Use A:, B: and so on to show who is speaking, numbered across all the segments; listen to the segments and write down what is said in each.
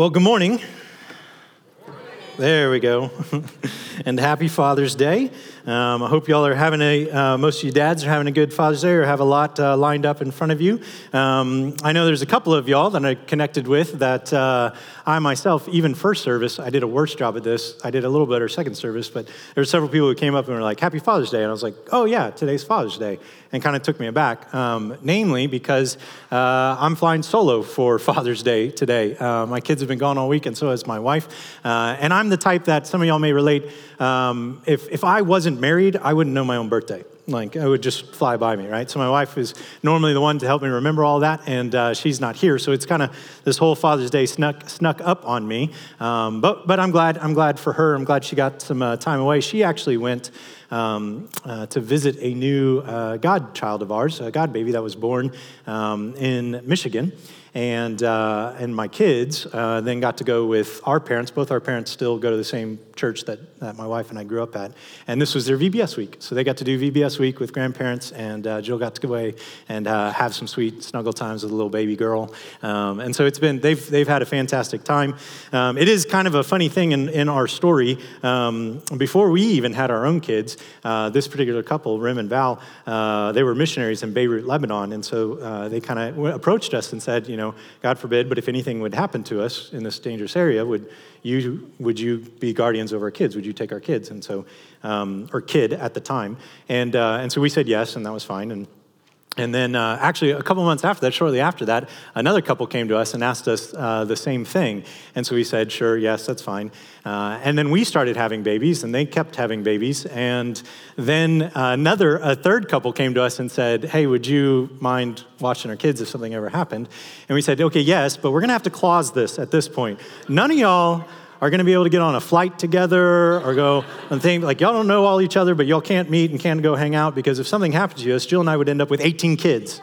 A: Well, good morning. There we go. and happy Father's Day. Um, I hope y'all are having a, uh, most of you dads are having a good Father's Day or have a lot uh, lined up in front of you. Um, I know there's a couple of y'all that I connected with that uh, I myself, even first service, I did a worse job at this. I did a little better second service, but there were several people who came up and were like, Happy Father's Day. And I was like, Oh, yeah, today's Father's Day. And kind of took me aback, um, namely because uh, I'm flying solo for Father's Day today. Uh, my kids have been gone all week, and so has my wife. Uh, and I'm the type that some of y'all may relate. Um, if, if I wasn't married, I wouldn't know my own birthday. Like, it would just fly by me, right? So, my wife is normally the one to help me remember all that, and uh, she's not here. So, it's kind of this whole Father's Day snuck, snuck up on me. Um, but, but I'm glad, I'm glad for her. I'm glad she got some uh, time away. She actually went um, uh, to visit a new uh, godchild of ours, a God baby that was born um, in Michigan and uh, and my kids uh, then got to go with our parents. Both our parents still go to the same church that, that my wife and I grew up at, and this was their VBS week. So they got to do VBS week with grandparents, and uh, Jill got to go away and uh, have some sweet snuggle times with a little baby girl. Um, and so it's been they've they've had a fantastic time. Um, it is kind of a funny thing in in our story. Um, before we even had our own kids, uh, this particular couple, Rim and Val, uh, they were missionaries in Beirut, Lebanon, and so they kind of approached us and said, you know know, God forbid, but if anything would happen to us in this dangerous area, would you, would you be guardians over our kids? Would you take our kids? And so, um, or kid at the time. And, uh, and so we said yes, and that was fine. And and then, uh, actually, a couple months after that, shortly after that, another couple came to us and asked us uh, the same thing. And so we said, sure, yes, that's fine. Uh, and then we started having babies, and they kept having babies. And then another, a third couple came to us and said, hey, would you mind watching our kids if something ever happened? And we said, okay, yes, but we're going to have to clause this at this point. None of y'all are going to be able to get on a flight together or go and think like y'all don't know all each other, but y'all can't meet and can't go hang out because if something happened to us, Jill and I would end up with 18 kids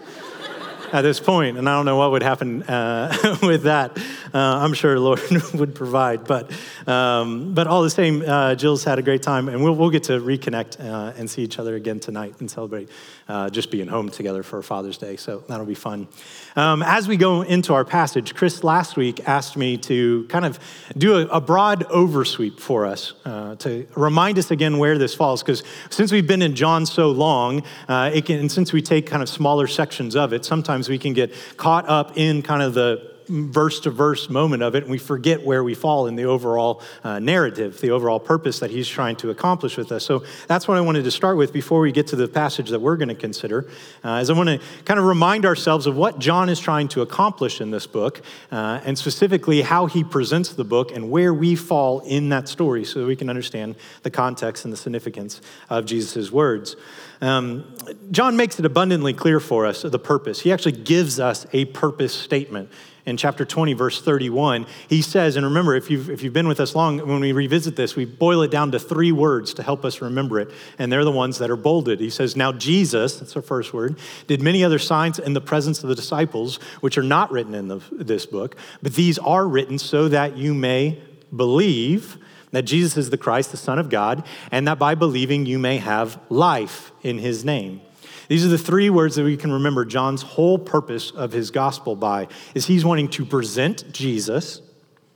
A: at this point, and I don't know what would happen uh, with that. Uh, I'm sure Lord would provide, but um, but all the same, uh, Jill's had a great time, and we'll we'll get to reconnect uh, and see each other again tonight and celebrate uh, just being home together for Father's Day. So that'll be fun. Um, as we go into our passage, Chris last week asked me to kind of do a, a broad oversweep for us uh, to remind us again where this falls, because since we've been in John so long, it can, and since we take kind of smaller sections of it, sometimes sometimes we can get caught up in kind of the verse to verse moment of it, and we forget where we fall in the overall uh, narrative, the overall purpose that he's trying to accomplish with us. So that's what I wanted to start with before we get to the passage that we're going to consider. Uh, is I want to kind of remind ourselves of what John is trying to accomplish in this book, uh, and specifically how he presents the book and where we fall in that story, so that we can understand the context and the significance of Jesus' words. Um, John makes it abundantly clear for us the purpose. He actually gives us a purpose statement. In chapter 20, verse 31, he says, and remember, if you've, if you've been with us long, when we revisit this, we boil it down to three words to help us remember it, and they're the ones that are bolded. He says, Now Jesus, that's our first word, did many other signs in the presence of the disciples, which are not written in the, this book, but these are written so that you may believe that Jesus is the Christ, the Son of God, and that by believing you may have life in his name. These are the three words that we can remember John's whole purpose of his gospel by is he's wanting to present Jesus.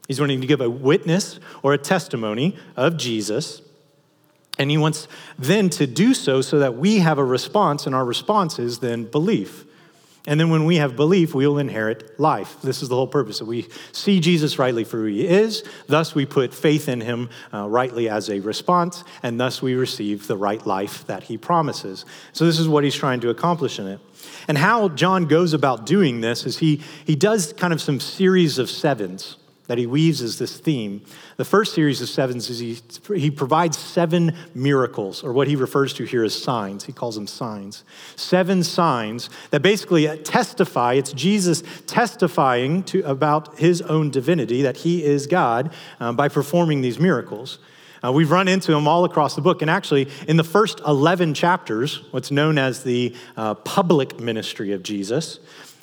A: He's wanting to give a witness or a testimony of Jesus. And he wants then to do so so that we have a response, and our response is then belief. And then when we have belief, we will inherit life. This is the whole purpose that we see Jesus rightly for who he is. Thus, we put faith in him uh, rightly as a response, and thus we receive the right life that he promises. So, this is what he's trying to accomplish in it. And how John goes about doing this is he, he does kind of some series of sevens that he weaves as this theme. The first series of sevens is he, he provides seven miracles, or what he refers to here as signs. He calls them signs. Seven signs that basically testify, it's Jesus testifying to, about his own divinity, that he is God, um, by performing these miracles. Uh, we've run into them all across the book. And actually, in the first 11 chapters, what's known as the uh, public ministry of Jesus,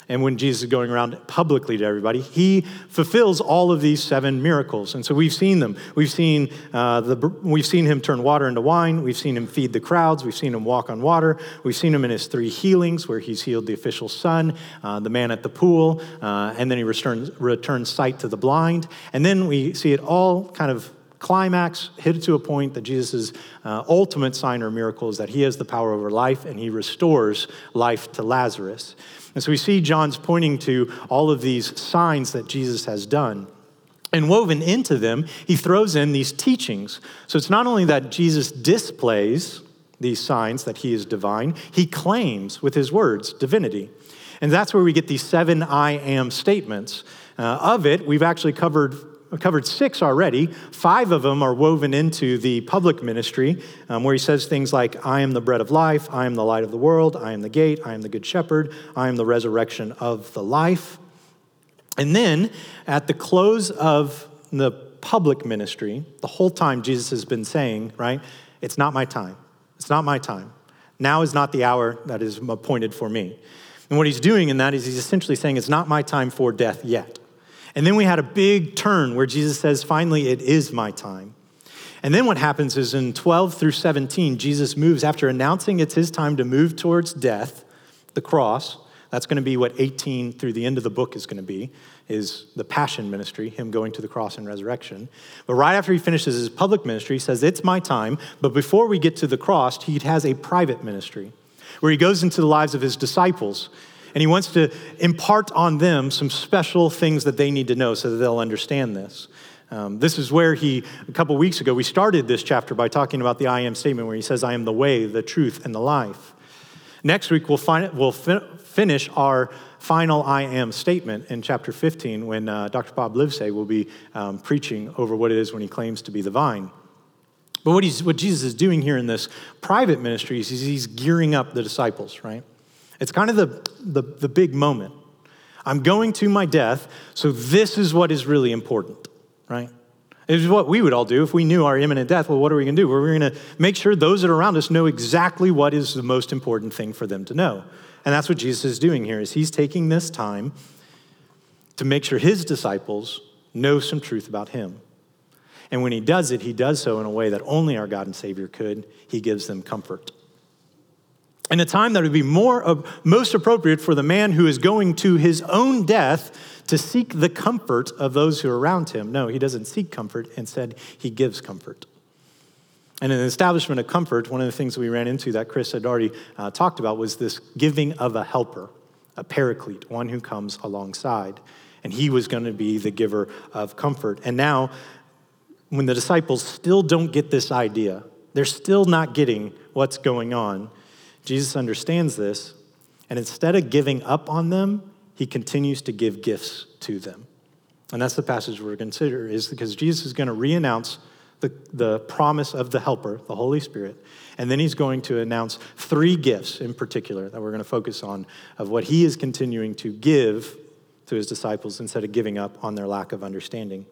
A: and when Jesus is going around publicly to everybody, he fulfills all of these seven miracles. And so we've seen them. We've seen, uh, the, we've seen him turn water into wine. We've seen him feed the crowds. We've seen him walk on water. We've seen him in his three healings, where he's healed the official son, uh, the man at the pool, uh, and then he returns, returns sight to the blind. And then we see it all kind of climax, hit to a point that Jesus' uh, ultimate sign or miracle is that he has the power over life and he restores life to Lazarus. And so we see John's pointing to all of these signs that Jesus has done. And woven into them, he throws in these teachings. So it's not only that Jesus displays these signs that he is divine, he claims with his words divinity. And that's where we get these seven I am statements. Uh, of it, we've actually covered covered six already. Five of them are woven into the public ministry, um, where he says things like, I am the bread of life, I am the light of the world, I am the gate, I am the good shepherd, I am the resurrection of the life. And then at the close of the public ministry, the whole time Jesus has been saying, right, it's not my time. It's not my time. Now is not the hour that is appointed for me. And what he's doing in that is he's essentially saying, it's not my time for death yet. And then we had a big turn where Jesus says, finally, it is my time. And then what happens is in 12 through 17, Jesus moves after announcing it's his time to move towards death, the cross. That's going to be what 18 through the end of the book is going to be, is the passion ministry, him going to the cross and resurrection. But right after he finishes his public ministry, he says, It's my time. But before we get to the cross, he has a private ministry where he goes into the lives of his disciples and he wants to impart on them some special things that they need to know so that they'll understand this. Um, this is where he, a couple weeks ago, we started this chapter by talking about the I am statement where he says, I am the way, the truth, and the life. Next week, we'll, find, we'll fi- finish our final I am statement in chapter 15 when uh, Dr. Bob Livesay will be um, preaching over what it is when he claims to be the vine. But what, he's, what Jesus is doing here in this private ministry is he's gearing up the disciples, right? It's kind of the, the, the big moment. I'm going to my death, so this is what is really important, right? It is what we would all do if we knew our imminent death. Well, what are we going to do? We're going to make sure those that are around us know exactly what is the most important thing for them to know. And that's what Jesus is doing here is he's taking this time to make sure his disciples know some truth about him. And when he does it, he does so in a way that only our God and Savior could. He gives them comfort in a time that would be more uh, most appropriate for the man who is going to his own death to seek the comfort of those who are around him. No, he doesn't seek comfort. Instead, he gives comfort. And in the establishment of comfort, one of the things we ran into that Chris had already uh, talked about was this giving of a helper, a paraclete, one who comes alongside. And he was going to be the giver of comfort. And now, when the disciples still don't get this idea, they're still not getting what's going on Jesus understands this, and instead of giving up on them, he continues to give gifts to them. And that's the passage we're to consider, is because Jesus is going to reannounce the, the promise of the Helper, the Holy Spirit, and then he's going to announce three gifts in particular that we're going to focus on of what he is continuing to give to his disciples instead of giving up on their lack of understanding.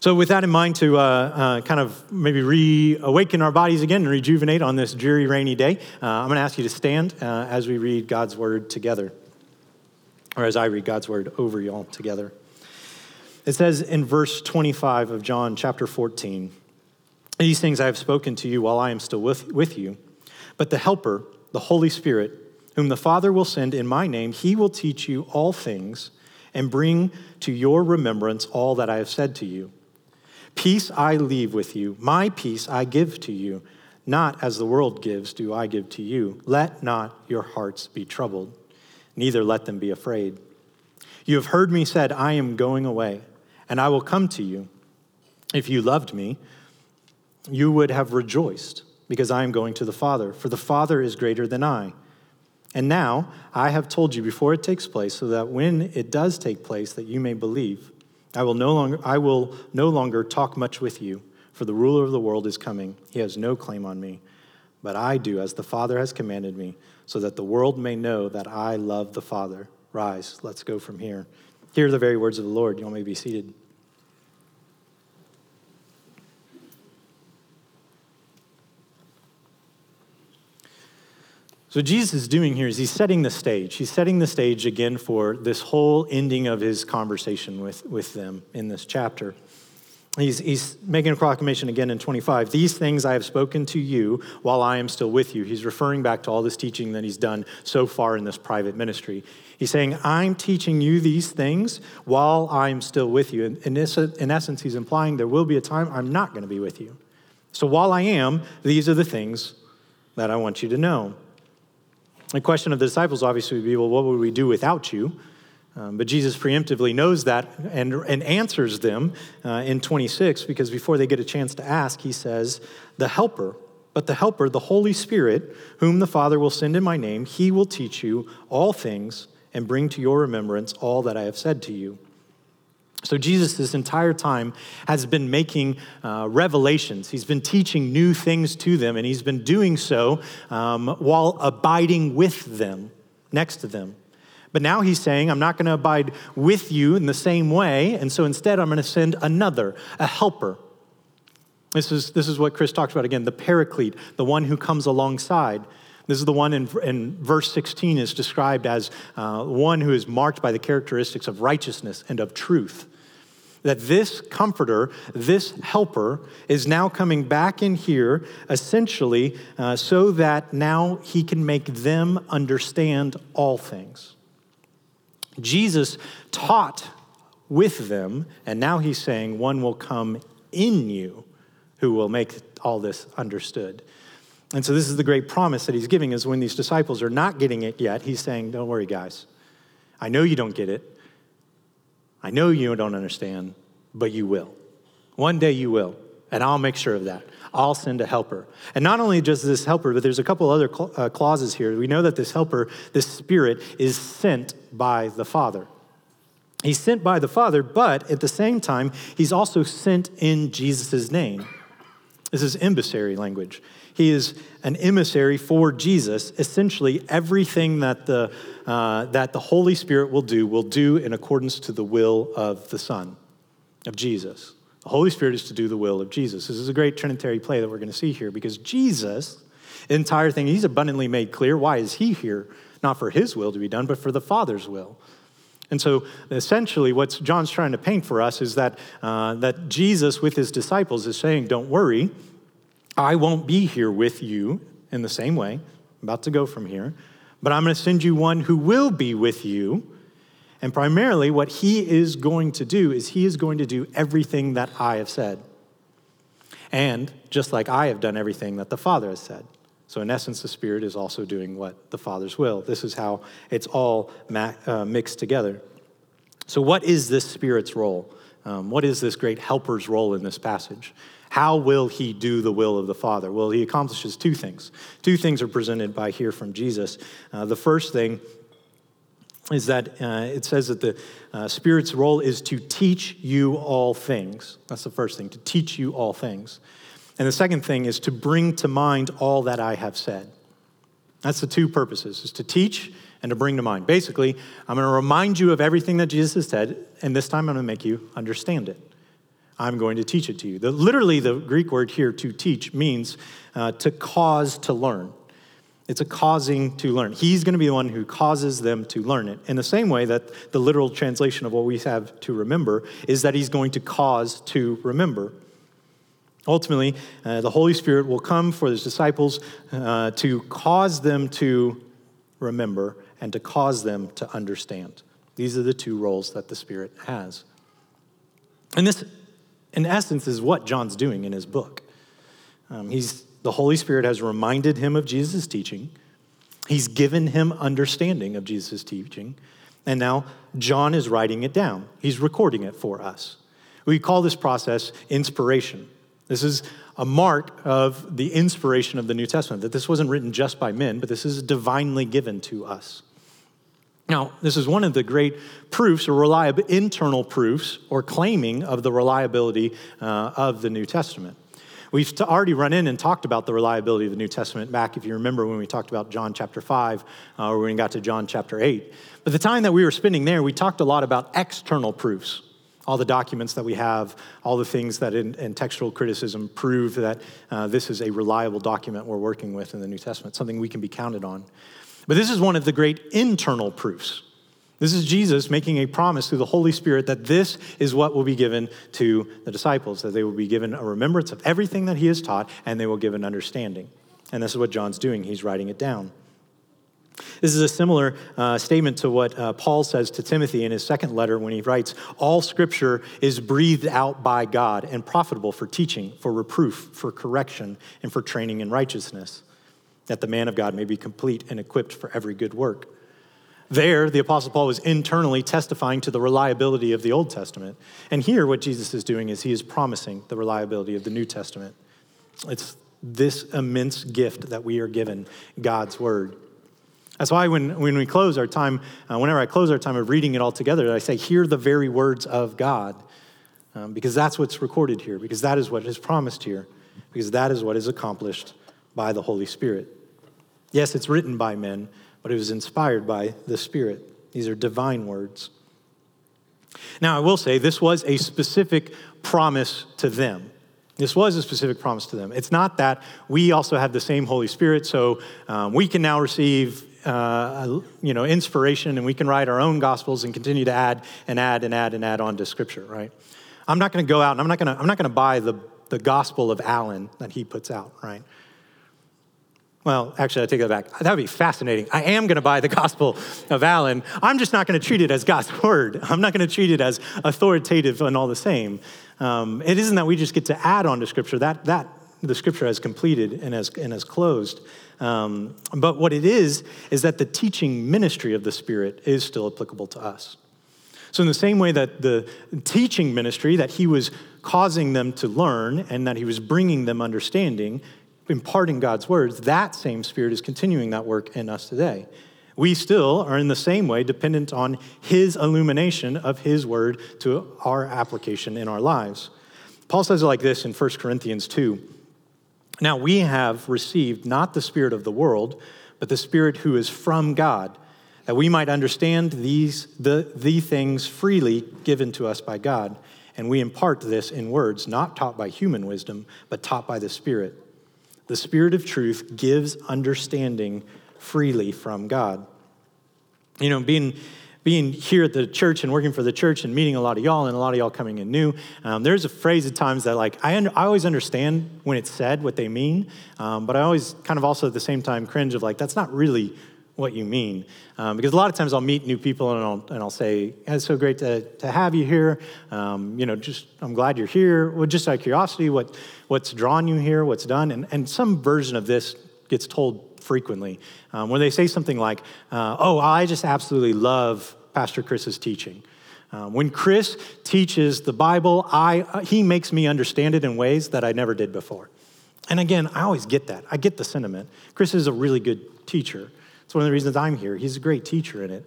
A: So, with that in mind, to uh, uh, kind of maybe reawaken our bodies again and rejuvenate on this dreary, rainy day, uh, I'm going to ask you to stand uh, as we read God's word together, or as I read God's word over y'all together. It says in verse 25 of John chapter 14 These things I have spoken to you while I am still with, with you, but the Helper, the Holy Spirit, whom the Father will send in my name, he will teach you all things and bring to your remembrance all that I have said to you. Peace I leave with you, my peace I give to you. Not as the world gives, do I give to you. Let not your hearts be troubled, neither let them be afraid. You have heard me said, I am going away, and I will come to you. If you loved me, you would have rejoiced, because I am going to the Father, for the Father is greater than I. And now I have told you before it takes place, so that when it does take place, that you may believe. I will no longer, I will no longer talk much with you, for the ruler of the world is coming. He has no claim on me, but I do as the Father has commanded me, so that the world may know that I love the Father. Rise, let's go from here. Hear the very words of the Lord. You all may be seated. So, Jesus is doing here is he's setting the stage. He's setting the stage again for this whole ending of his conversation with, with them in this chapter. He's, he's making a proclamation again in 25. These things I have spoken to you while I am still with you. He's referring back to all this teaching that he's done so far in this private ministry. He's saying, I'm teaching you these things while I'm still with you. In, in, in essence, he's implying there will be a time I'm not going to be with you. So while I am, these are the things that I want you to know. The question of the disciples obviously would be well, what would we do without you? Um, but Jesus preemptively knows that and, and answers them uh, in 26 because before they get a chance to ask, he says, The Helper, but the Helper, the Holy Spirit, whom the Father will send in my name, he will teach you all things and bring to your remembrance all that I have said to you. So, Jesus, this entire time, has been making uh, revelations. He's been teaching new things to them, and he's been doing so um, while abiding with them, next to them. But now he's saying, I'm not going to abide with you in the same way, and so instead, I'm going to send another, a helper. This is, this is what Chris talks about again the paraclete, the one who comes alongside. This is the one in, in verse 16 is described as uh, one who is marked by the characteristics of righteousness and of truth. That this comforter, this helper, is now coming back in here essentially uh, so that now he can make them understand all things. Jesus taught with them, and now he's saying one will come in you who will make all this understood. And so, this is the great promise that he's giving is when these disciples are not getting it yet, he's saying, Don't worry, guys. I know you don't get it. I know you don't understand, but you will. One day you will, and I'll make sure of that. I'll send a helper. And not only just this helper, but there's a couple other uh, clauses here. We know that this helper, this spirit, is sent by the Father. He's sent by the Father, but at the same time, he's also sent in Jesus' name. This is emissary language. He is an emissary for Jesus. Essentially, everything that the, uh, that the Holy Spirit will do, will do in accordance to the will of the Son, of Jesus. The Holy Spirit is to do the will of Jesus. This is a great Trinitary play that we're going to see here because Jesus, entire thing, he's abundantly made clear. Why is he here? Not for his will to be done, but for the Father's will. And so, essentially, what John's trying to paint for us is that, uh, that Jesus, with his disciples, is saying, Don't worry, I won't be here with you in the same way. I'm about to go from here. But I'm going to send you one who will be with you. And primarily, what he is going to do is he is going to do everything that I have said. And just like I have done everything that the Father has said. So, in essence, the Spirit is also doing what the Father's will. This is how it's all uh, mixed together. So, what is this Spirit's role? Um, what is this great helper's role in this passage? How will he do the will of the Father? Well, he accomplishes two things. Two things are presented by here from Jesus. Uh, the first thing is that uh, it says that the uh, Spirit's role is to teach you all things. That's the first thing, to teach you all things. And the second thing is to bring to mind all that I have said. That's the two purposes, is to teach and to bring to mind. Basically, I'm going to remind you of everything that Jesus has said, and this time I'm going to make you understand it. I'm going to teach it to you. The, literally, the Greek word here, to teach, means uh, to cause to learn. It's a causing to learn. He's going to be the one who causes them to learn it. In the same way that the literal translation of what we have to remember is that he's going to cause to remember. Ultimately, uh, the Holy Spirit will come for his disciples uh, to cause them to remember and to cause them to understand. These are the two roles that the Spirit has. And this in essence, is what John's doing in his book. Um, he's, the Holy Spirit has reminded him of Jesus' teaching, he's given him understanding of Jesus' teaching, and now John is writing it down. He's recording it for us. We call this process inspiration. This is a mark of the inspiration of the New Testament, that this wasn't written just by men, but this is divinely given to us. Now, this is one of the great proofs or reliable internal proofs or claiming of the reliability uh, of the New Testament. We've already run in and talked about the reliability of the New Testament back, if you remember, when we talked about John chapter 5 uh, or when we got to John chapter 8. But the time that we were spending there, we talked a lot about external proofs. All the documents that we have, all the things that in, in textual criticism prove that uh, this is a reliable document we're working with in the New Testament, something we can be counted on. But this is one of the great internal proofs. This is Jesus making a promise through the Holy Spirit that this is what will be given to the disciples, that they will be given a remembrance of everything that he has taught, and they will give an understanding. And this is what John's doing. He's writing it down. This is a similar uh, statement to what uh, Paul says to Timothy in his second letter when he writes All scripture is breathed out by God and profitable for teaching, for reproof, for correction, and for training in righteousness, that the man of God may be complete and equipped for every good work. There, the Apostle Paul was internally testifying to the reliability of the Old Testament. And here, what Jesus is doing is he is promising the reliability of the New Testament. It's this immense gift that we are given God's Word. That's why when, when we close our time, uh, whenever I close our time of reading it all together, I say, Hear the very words of God. Um, because that's what's recorded here, because that is what is promised here, because that is what is accomplished by the Holy Spirit. Yes, it's written by men, but it was inspired by the Spirit. These are divine words. Now, I will say this was a specific promise to them. This was a specific promise to them. It's not that we also have the same Holy Spirit, so um, we can now receive uh, you know, inspiration and we can write our own gospels and continue to add and add and add and add on to scripture, right? I'm not going to go out and I'm not going to I'm not going to buy the the gospel of Alan that he puts out, right? Well, actually, I take that back. That would be fascinating. I am going to buy the Gospel of Alan. I'm just not going to treat it as God's word. I'm not going to treat it as authoritative and all the same. Um, it isn't that we just get to add on to Scripture. That that the Scripture has completed and has and has closed. Um, but what it is is that the teaching ministry of the Spirit is still applicable to us. So, in the same way that the teaching ministry that he was causing them to learn and that he was bringing them understanding imparting God's words, that same Spirit is continuing that work in us today. We still are in the same way dependent on His illumination of His word to our application in our lives. Paul says it like this in 1 Corinthians 2. Now we have received not the Spirit of the world, but the Spirit who is from God, that we might understand these the, the things freely given to us by God. And we impart this in words not taught by human wisdom, but taught by the Spirit the Spirit of truth gives understanding freely from God. You know, being being here at the church and working for the church and meeting a lot of y'all and a lot of y'all coming in new, um, there's a phrase at times that like I, I always understand when it's said what they mean, um, but I always kind of also at the same time cringe of like that's not really what you mean. Um, because a lot of times I'll meet new people and I'll, and I'll say, it's so great to, to have you here. Um, you know, just, I'm glad you're here. Well, just out of curiosity, what, what's drawn you here, what's done? And, and some version of this gets told frequently. Um, when they say something like, uh, oh, I just absolutely love Pastor Chris's teaching. Um, when Chris teaches the Bible, I, uh, he makes me understand it in ways that I never did before. And again, I always get that. I get the sentiment. Chris is a really good teacher. It's one of the reasons I'm here. He's a great teacher in it.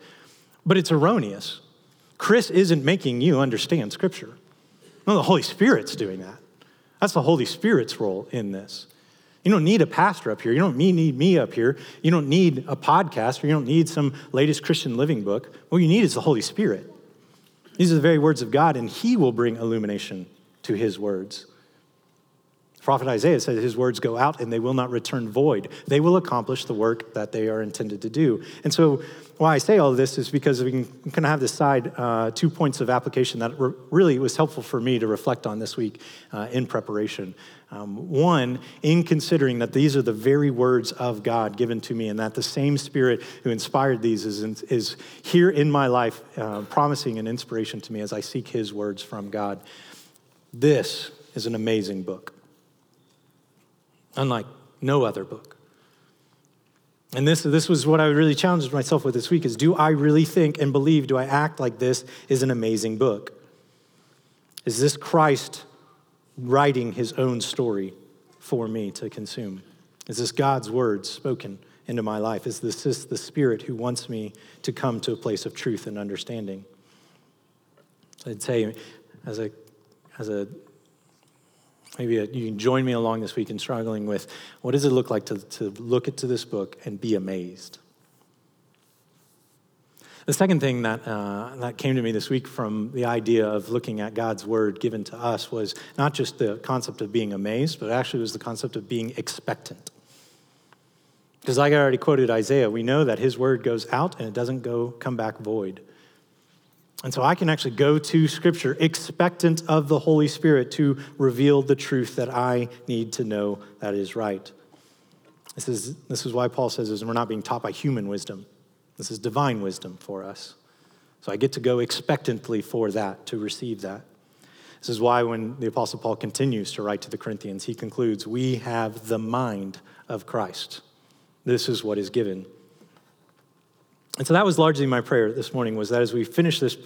A: But it's erroneous. Chris isn't making you understand Scripture. No, the Holy Spirit's doing that. That's the Holy Spirit's role in this. You don't need a pastor up here. You don't need me up here. You don't need a podcast or you don't need some latest Christian living book. What you need is the Holy Spirit. These are the very words of God, and He will bring illumination to His words. Prophet Isaiah says his words go out and they will not return void. They will accomplish the work that they are intended to do. And so, why I say all this is because we can kind of have this side uh, two points of application that re- really was helpful for me to reflect on this week uh, in preparation. Um, one, in considering that these are the very words of God given to me, and that the same Spirit who inspired these is, in, is here in my life, uh, promising an inspiration to me as I seek His words from God. This is an amazing book unlike no other book. And this, this was what I really challenged myself with this week is do I really think and believe, do I act like this is an amazing book? Is this Christ writing his own story for me to consume? Is this God's word spoken into my life? Is this, this the Spirit who wants me to come to a place of truth and understanding? I'd say, as a, as a Maybe you can join me along this week in struggling with what does it look like to, to look into this book and be amazed? The second thing that, uh, that came to me this week from the idea of looking at God's word given to us was not just the concept of being amazed, but actually was the concept of being expectant. Because like I already quoted Isaiah, we know that his word goes out and it doesn't go come back void. And so I can actually go to Scripture expectant of the Holy Spirit to reveal the truth that I need to know that is right. This is, this is why Paul says is we're not being taught by human wisdom. This is divine wisdom for us. So I get to go expectantly for that, to receive that. This is why when the Apostle Paul continues to write to the Corinthians, he concludes, We have the mind of Christ. This is what is given. And so that was largely my prayer this morning was that as we finish this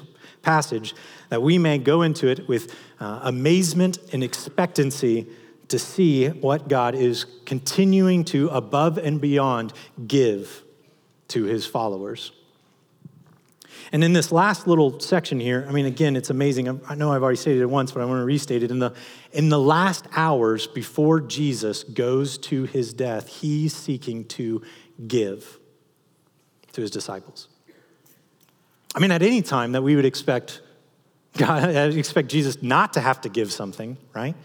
A: passage, that we may go into it with uh, amazement and expectancy to see what God is continuing to, above and beyond, give to his followers. And in this last little section here, I mean, again, it's amazing. I know I've already stated it once, but I want to restate it. In the, in the last hours before Jesus goes to his death, he's seeking to give to his disciples. I mean, at any time that we would expect God, expect Jesus not to have to give something, right?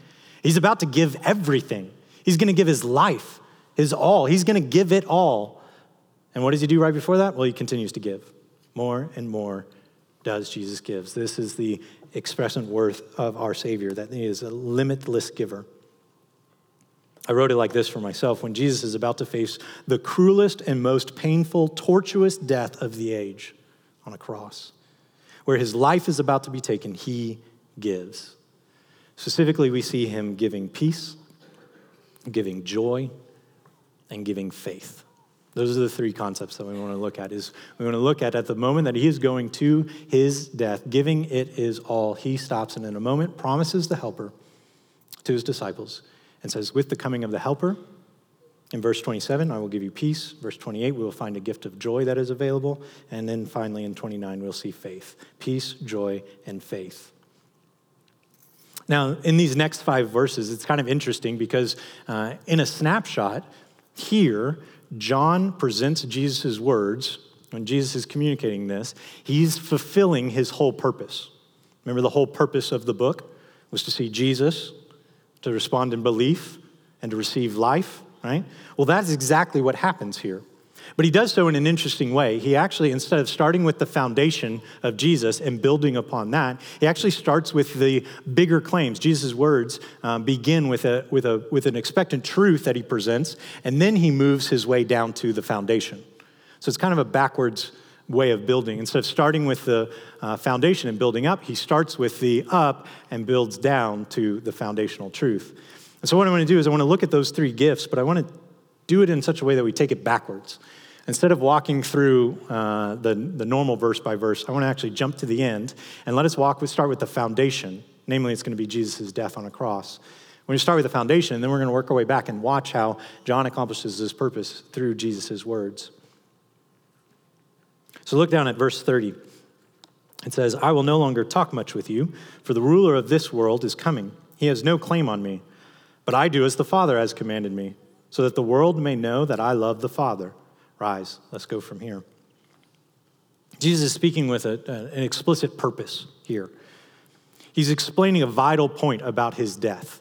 A: He's about to give everything. He's going to give his life, his all. He's going to give it all. And what does he do right before that? Well, he continues to give. More and more does Jesus gives. This is the expression worth of our Savior, that he is a limitless giver. I wrote it like this for myself when Jesus is about to face the cruelest and most painful, tortuous death of the age on a cross, where his life is about to be taken, he gives. Specifically, we see him giving peace, giving joy, and giving faith. Those are the three concepts that we want to look at. Is we want to look at at the moment that he is going to his death, giving it is all. He stops and in a moment promises the helper to his disciples and says, With the coming of the helper, in verse 27, I will give you peace. Verse 28, we will find a gift of joy that is available. And then finally in 29, we'll see faith peace, joy, and faith. Now, in these next five verses, it's kind of interesting because uh, in a snapshot, here, John presents Jesus' words. When Jesus is communicating this, he's fulfilling his whole purpose. Remember, the whole purpose of the book was to see Jesus to respond in belief and to receive life, right? Well, that's exactly what happens here. But he does so in an interesting way. He actually, instead of starting with the foundation of Jesus and building upon that, he actually starts with the bigger claims. Jesus' words um, begin with, a, with, a, with an expectant truth that he presents, and then he moves his way down to the foundation. So it's kind of a backwards way of building. Instead of starting with the uh, foundation and building up, he starts with the up and builds down to the foundational truth. And so, what I want to do is I want to look at those three gifts, but I want to do it in such a way that we take it backwards. Instead of walking through uh, the, the normal verse by verse, I want to actually jump to the end and let us walk with, start with the foundation. Namely, it's going to be Jesus' death on a cross. We're going to start with the foundation, and then we're going to work our way back and watch how John accomplishes his purpose through Jesus' words. So look down at verse 30. It says, I will no longer talk much with you, for the ruler of this world is coming. He has no claim on me, but I do as the Father has commanded me, so that the world may know that I love the Father. Rise, let's go from here. Jesus is speaking with a, an explicit purpose here. He's explaining a vital point about his death.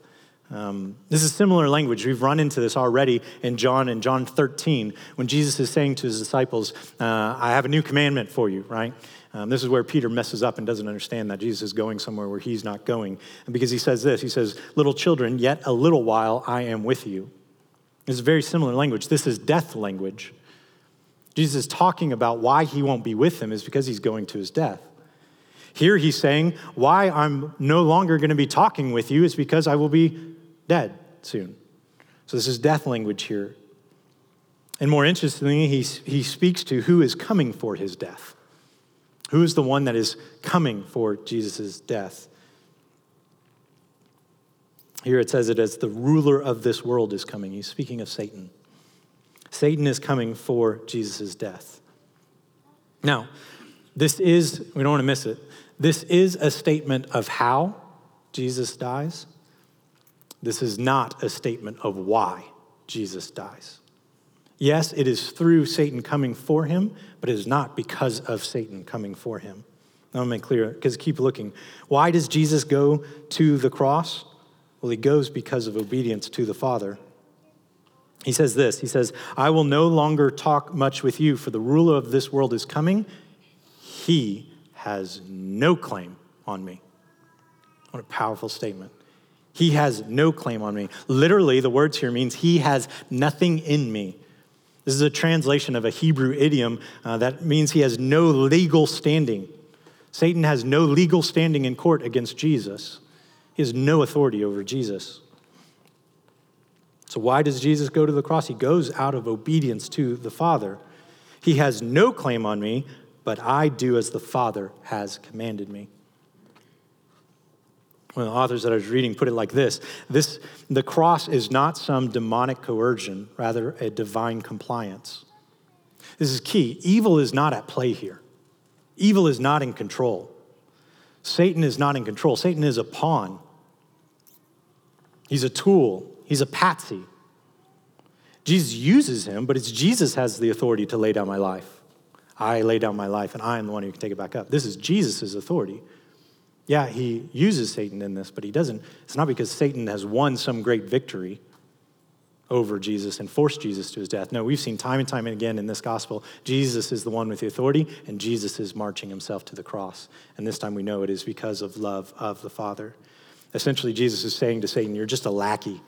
A: Um, this is similar language. We've run into this already in John and John 13 when Jesus is saying to his disciples, uh, I have a new commandment for you, right? Um, this is where Peter messes up and doesn't understand that Jesus is going somewhere where he's not going. And because he says this, he says, Little children, yet a little while I am with you. Is very similar language. This is death language. Jesus is talking about why he won't be with them is because he's going to his death. Here he's saying, Why I'm no longer going to be talking with you is because I will be dead soon. So this is death language here. And more interestingly, he, he speaks to who is coming for his death. Who is the one that is coming for Jesus' death? Here it says it as the ruler of this world is coming. He's speaking of Satan. Satan is coming for Jesus' death. Now, this is, we don't want to miss it, this is a statement of how Jesus dies. This is not a statement of why Jesus dies. Yes, it is through Satan coming for him, but it is not because of Satan coming for him. Me make clear, because keep looking. Why does Jesus go to the cross? Well, he goes because of obedience to the Father. He says this He says, I will no longer talk much with you, for the ruler of this world is coming. He has no claim on me. What a powerful statement. He has no claim on me. Literally, the words here means he has nothing in me. This is a translation of a Hebrew idiom uh, that means he has no legal standing. Satan has no legal standing in court against Jesus. He has no authority over Jesus. So, why does Jesus go to the cross? He goes out of obedience to the Father. He has no claim on me, but I do as the Father has commanded me. One of the authors that I was reading put it like this, this The cross is not some demonic coercion, rather, a divine compliance. This is key. Evil is not at play here, evil is not in control. Satan is not in control. Satan is a pawn, he's a tool, he's a patsy. Jesus uses him, but it's Jesus has the authority to lay down my life. I lay down my life, and I am the one who can take it back up. This is Jesus' authority. Yeah, he uses Satan in this, but he doesn't. It's not because Satan has won some great victory over Jesus and forced Jesus to his death. No, we've seen time and time and again in this gospel, Jesus is the one with the authority, and Jesus is marching himself to the cross. And this time we know it is because of love of the Father. Essentially, Jesus is saying to Satan, You're just a lackey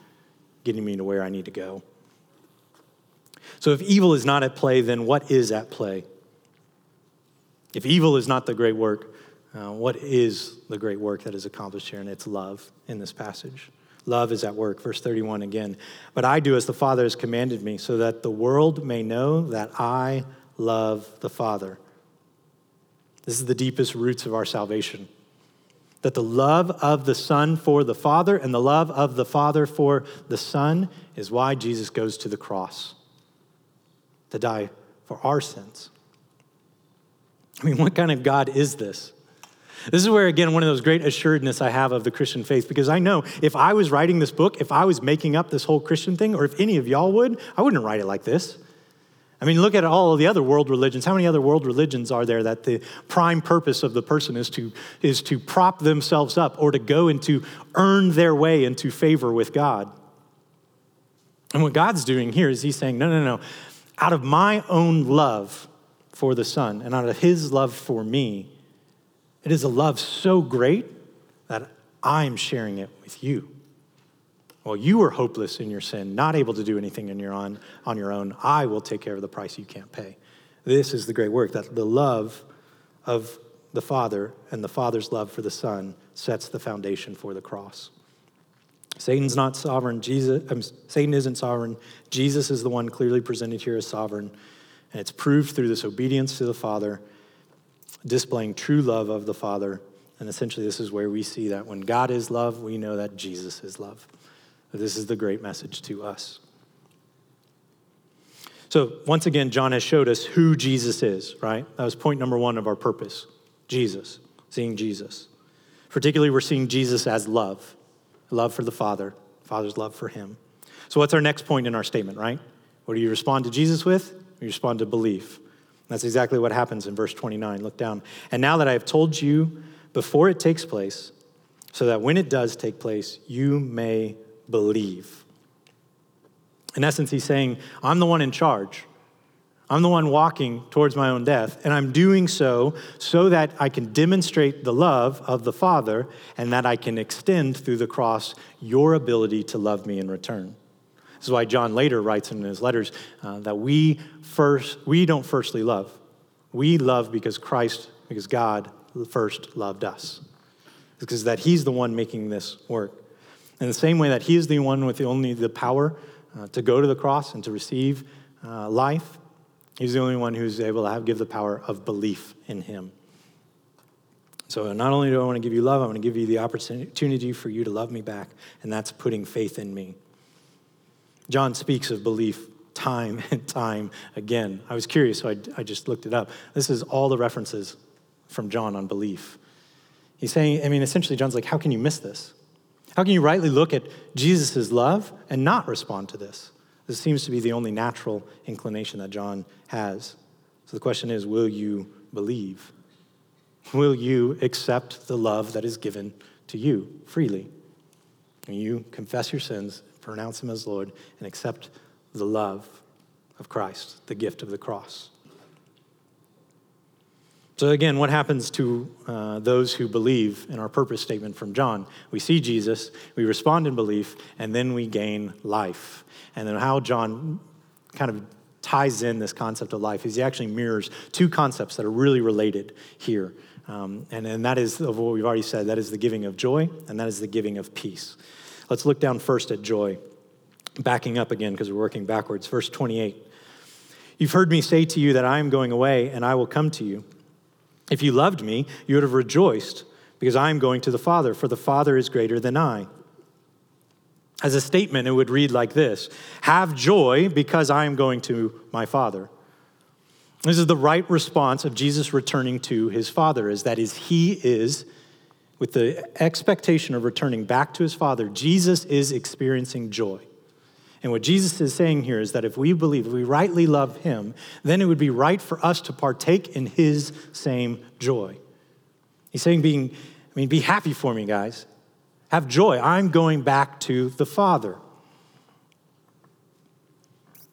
A: getting me to where I need to go. So if evil is not at play, then what is at play? If evil is not the great work, uh, what is the great work that is accomplished here? And it's love in this passage. Love is at work. Verse 31 again. But I do as the Father has commanded me, so that the world may know that I love the Father. This is the deepest roots of our salvation. That the love of the Son for the Father and the love of the Father for the Son is why Jesus goes to the cross to die for our sins. I mean, what kind of God is this? This is where, again, one of those great assuredness I have of the Christian faith, because I know if I was writing this book, if I was making up this whole Christian thing, or if any of y'all would, I wouldn't write it like this. I mean, look at all of the other world religions. How many other world religions are there that the prime purpose of the person is to, is to prop themselves up or to go and to earn their way into favor with God? And what God's doing here is He's saying, no, no, no. Out of my own love for the Son and out of His love for me, it is a love so great that I'm sharing it with you. Well, you were hopeless in your sin, not able to do anything on your, own, on your own. I will take care of the price you can't pay. This is the great work that the love of the Father and the Father's love for the Son sets the foundation for the cross. Satan's not sovereign. Jesus, um, Satan isn't sovereign. Jesus is the one clearly presented here as sovereign. And it's proved through this obedience to the Father displaying true love of the Father. And essentially, this is where we see that when God is love, we know that Jesus is love. This is the great message to us. So, once again, John has showed us who Jesus is, right? That was point number one of our purpose Jesus, seeing Jesus. Particularly, we're seeing Jesus as love love for the Father, Father's love for him. So, what's our next point in our statement, right? What do you respond to Jesus with? You respond to belief. That's exactly what happens in verse 29. Look down. And now that I have told you before it takes place, so that when it does take place, you may believe. In essence, he's saying, I'm the one in charge. I'm the one walking towards my own death, and I'm doing so so that I can demonstrate the love of the Father and that I can extend through the cross your ability to love me in return. This is why John later writes in his letters uh, that we first we don't firstly love. We love because Christ, because God first loved us. Because that He's the one making this work. In the same way that He is the one with the only the power uh, to go to the cross and to receive uh, life, He's the only one who's able to have, give the power of belief in Him. So not only do I want to give you love, I want to give you the opportunity for you to love me back, and that's putting faith in me. John speaks of belief time and time again. I was curious, so I, I, just looked it up. This is all the references from John on belief. He's saying, I mean, essentially, John's like, how can you miss this? How can you rightly look at Jesus' love and not respond to this? This seems to be the only natural inclination that John has. So the question is will you believe? Will you accept the love that is given to you freely? And you confess your sins, pronounce Him as Lord, and accept the love of Christ, the gift of the cross? So, again, what happens to uh, those who believe in our purpose statement from John? We see Jesus, we respond in belief, and then we gain life. And then, how John kind of ties in this concept of life is he actually mirrors two concepts that are really related here. Um, and, and that is of what we've already said that is the giving of joy, and that is the giving of peace. Let's look down first at joy. Backing up again because we're working backwards. Verse 28. You've heard me say to you that I am going away and I will come to you. If you loved me, you would have rejoiced because I am going to the Father, for the Father is greater than I. As a statement, it would read like this Have joy because I am going to my Father. This is the right response of Jesus returning to his Father, is that is he is, with the expectation of returning back to his Father, Jesus is experiencing joy. And what Jesus is saying here is that if we believe, if we rightly love him, then it would be right for us to partake in his same joy. He's saying, being, I mean, be happy for me, guys. Have joy. I'm going back to the Father.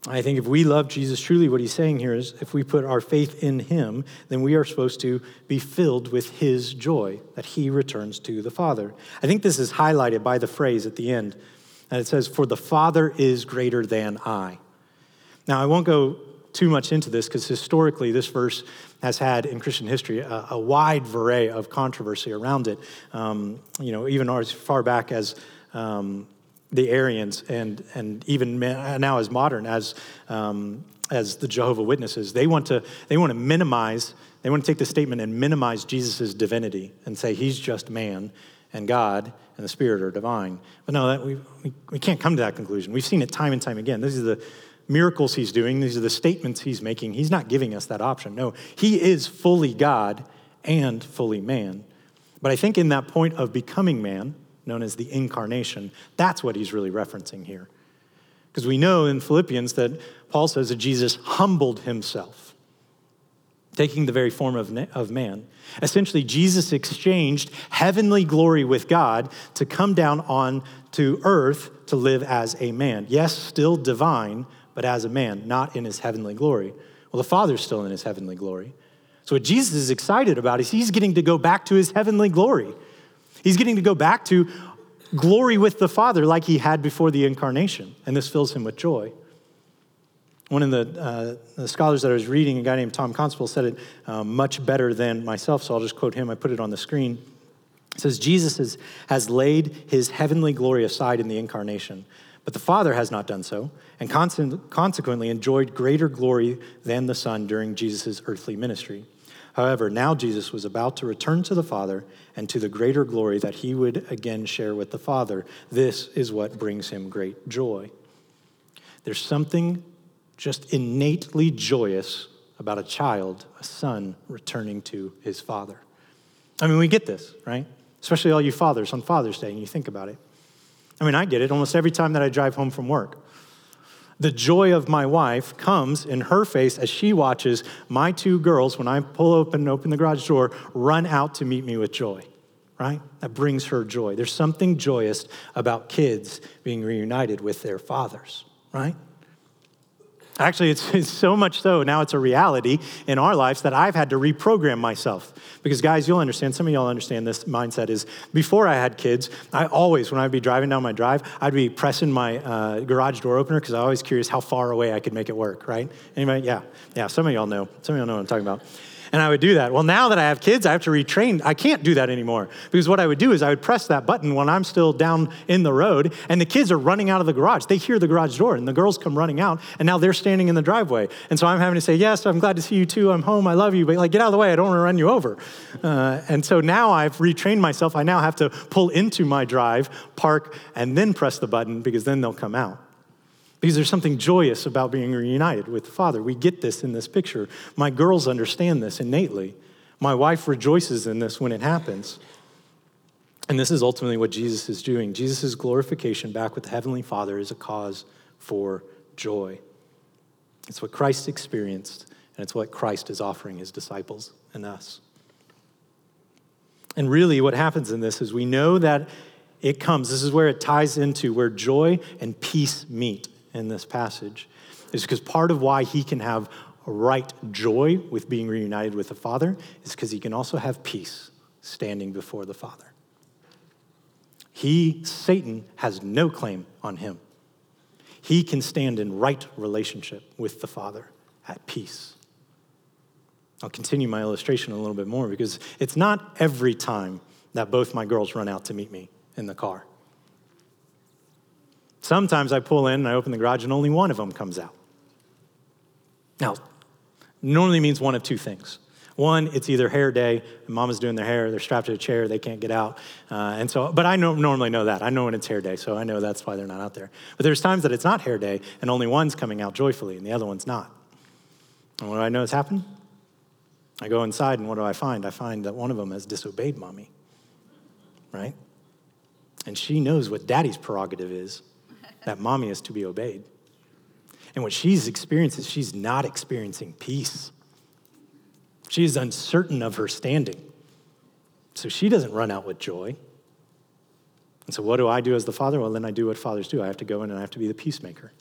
A: I think if we love Jesus truly, what he's saying here is if we put our faith in him, then we are supposed to be filled with his joy that he returns to the Father. I think this is highlighted by the phrase at the end and it says, For the Father is greater than I. Now, I won't go too much into this because historically this verse has had in Christian history a, a wide array of controversy around it. Um, you know, even as far back as um, the Arians and, and even now as modern as, um, as the Jehovah Witnesses, they want to, they want to minimize, they want to take the statement and minimize Jesus' divinity and say he's just man and God and the Spirit are divine. But no, that, we, we, we can't come to that conclusion. We've seen it time and time again. These are the miracles he's doing, these are the statements he's making. He's not giving us that option. No, he is fully God and fully man. But I think in that point of becoming man, known as the incarnation, that's what he's really referencing here. Because we know in Philippians that Paul says that Jesus humbled himself taking the very form of, of man. Essentially, Jesus exchanged heavenly glory with God to come down on to earth to live as a man. Yes, still divine, but as a man, not in his heavenly glory. Well, the Father's still in his heavenly glory. So, what Jesus is excited about is he's getting to go back to his heavenly glory. He's getting to go back to glory with the Father like he had before the incarnation. And this fills him with joy. One of the, uh, the, scholars that I was reading, a guy named Tom Constable, said it um, much better than myself, so I'll just quote him. I put it on the screen. It says, Jesus has, has laid his heavenly glory aside in the incarnation, but the Father has not done so, and consequently enjoyed greater glory than the Son during Jesus' earthly ministry. However, now Jesus was about to return to the Father and to the greater glory that he would again share with the Father. This is what brings him great joy. There's something just innately joyous about a child, a son, returning to his father. I mean, we get this, right? Especially all you fathers on Father's Day, and you think about it. I mean, I get it almost every time that I drive home from work. The joy of my wife comes in her face as she watches my two girls, when I pull open and open the garage door, run out to meet me with joy, right? That brings her joy. There's something joyous about kids being reunited with their fathers, right? Actually, it's, it's, so much so now it's a reality in our lives that I've had to reprogram myself. Because, guys, you'll understand, some of y'all understand this mindset is before I had kids, I always, when I'd be driving down my drive, I'd be pressing my uh, garage door opener because I was always curious how far away I could make it work, right? Anybody? Yeah. Yeah, some of y'all know. Some of y'all know what I'm talking about. And I would do that. Well, now that I have kids, I have to retrain. I can't do that anymore because what I would do is I would press that button when I'm still down in the road and the kids are running out of the garage. They hear the garage door and the girls come running out and now they're standing in the driveway. And so I'm having to say, Yes, I'm glad to see you too. I'm home. I love you. But like, get out of the way. I don't want to run you over. Uh, and so now I've retrained myself. I now have to pull into my drive, park, and then press the button because then they'll come out. Because there's something joyous about being reunited with the Father. We get this in this picture. My girls understand this innately. My wife rejoices in this when it happens. And this is ultimately what Jesus is doing. Jesus' glorification back with the Heavenly Father is a cause for joy. It's what Christ experienced, and it's what Christ is offering his disciples and us. And really, what happens in this is we know that it comes, this is where it ties into where joy and peace meet in this passage, is because part of why he can have right joy with being reunited with the Father is because he can also have peace standing before the Father. He, Satan, has no claim on him. He can stand in right relationship with the Father at peace. I'll continue my illustration a little bit more because it's not every time that both my girls run out to meet me in the car. Sometimes I pull in and I open the garage and only one of them comes out. Now, normally means one of two things. One, it's either hair day, mama's doing their hair, they're strapped to a chair, they can't get out. Uh, and so, but I know, normally know that. I know when it's hair day, so I know that's why they're not out there. But there's times that it's not hair day and only one's coming out joyfully and the other one's not. And what do I know has happened? I go inside and what do I find? I find that one of them has disobeyed mommy, right? And she knows what daddy's prerogative is that mommy is to be obeyed. And what she's experiencing is she's not experiencing peace. She is uncertain of her standing. So she doesn't run out with joy. And so, what do I do as the father? Well, then I do what fathers do. I have to go in and I have to be the peacemaker.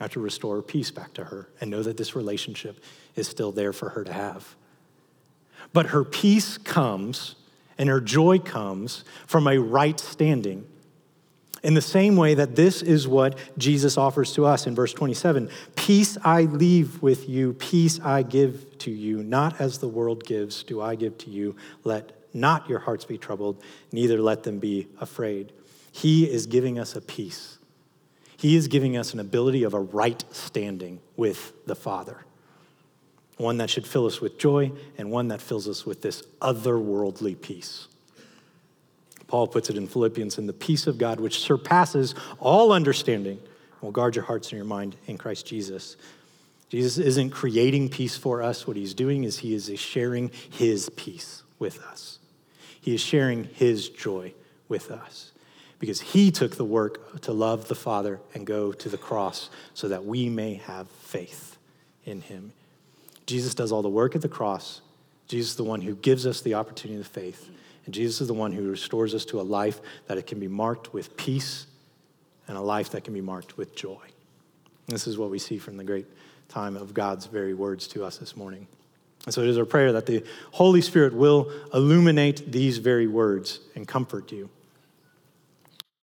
A: I have to restore peace back to her and know that this relationship is still there for her to have. But her peace comes and her joy comes from a right standing. In the same way that this is what Jesus offers to us in verse 27 Peace I leave with you, peace I give to you. Not as the world gives, do I give to you. Let not your hearts be troubled, neither let them be afraid. He is giving us a peace. He is giving us an ability of a right standing with the Father one that should fill us with joy, and one that fills us with this otherworldly peace. Paul puts it in Philippians, in the peace of God, which surpasses all understanding, will guard your hearts and your mind in Christ Jesus. Jesus isn't creating peace for us. What he's doing is he is sharing his peace with us. He is sharing his joy with us because he took the work to love the Father and go to the cross so that we may have faith in him. Jesus does all the work at the cross. Jesus is the one who gives us the opportunity of faith. And Jesus is the one who restores us to a life that it can be marked with peace and a life that can be marked with joy. This is what we see from the great time of God's very words to us this morning. And so it is our prayer that the Holy Spirit will illuminate these very words and comfort you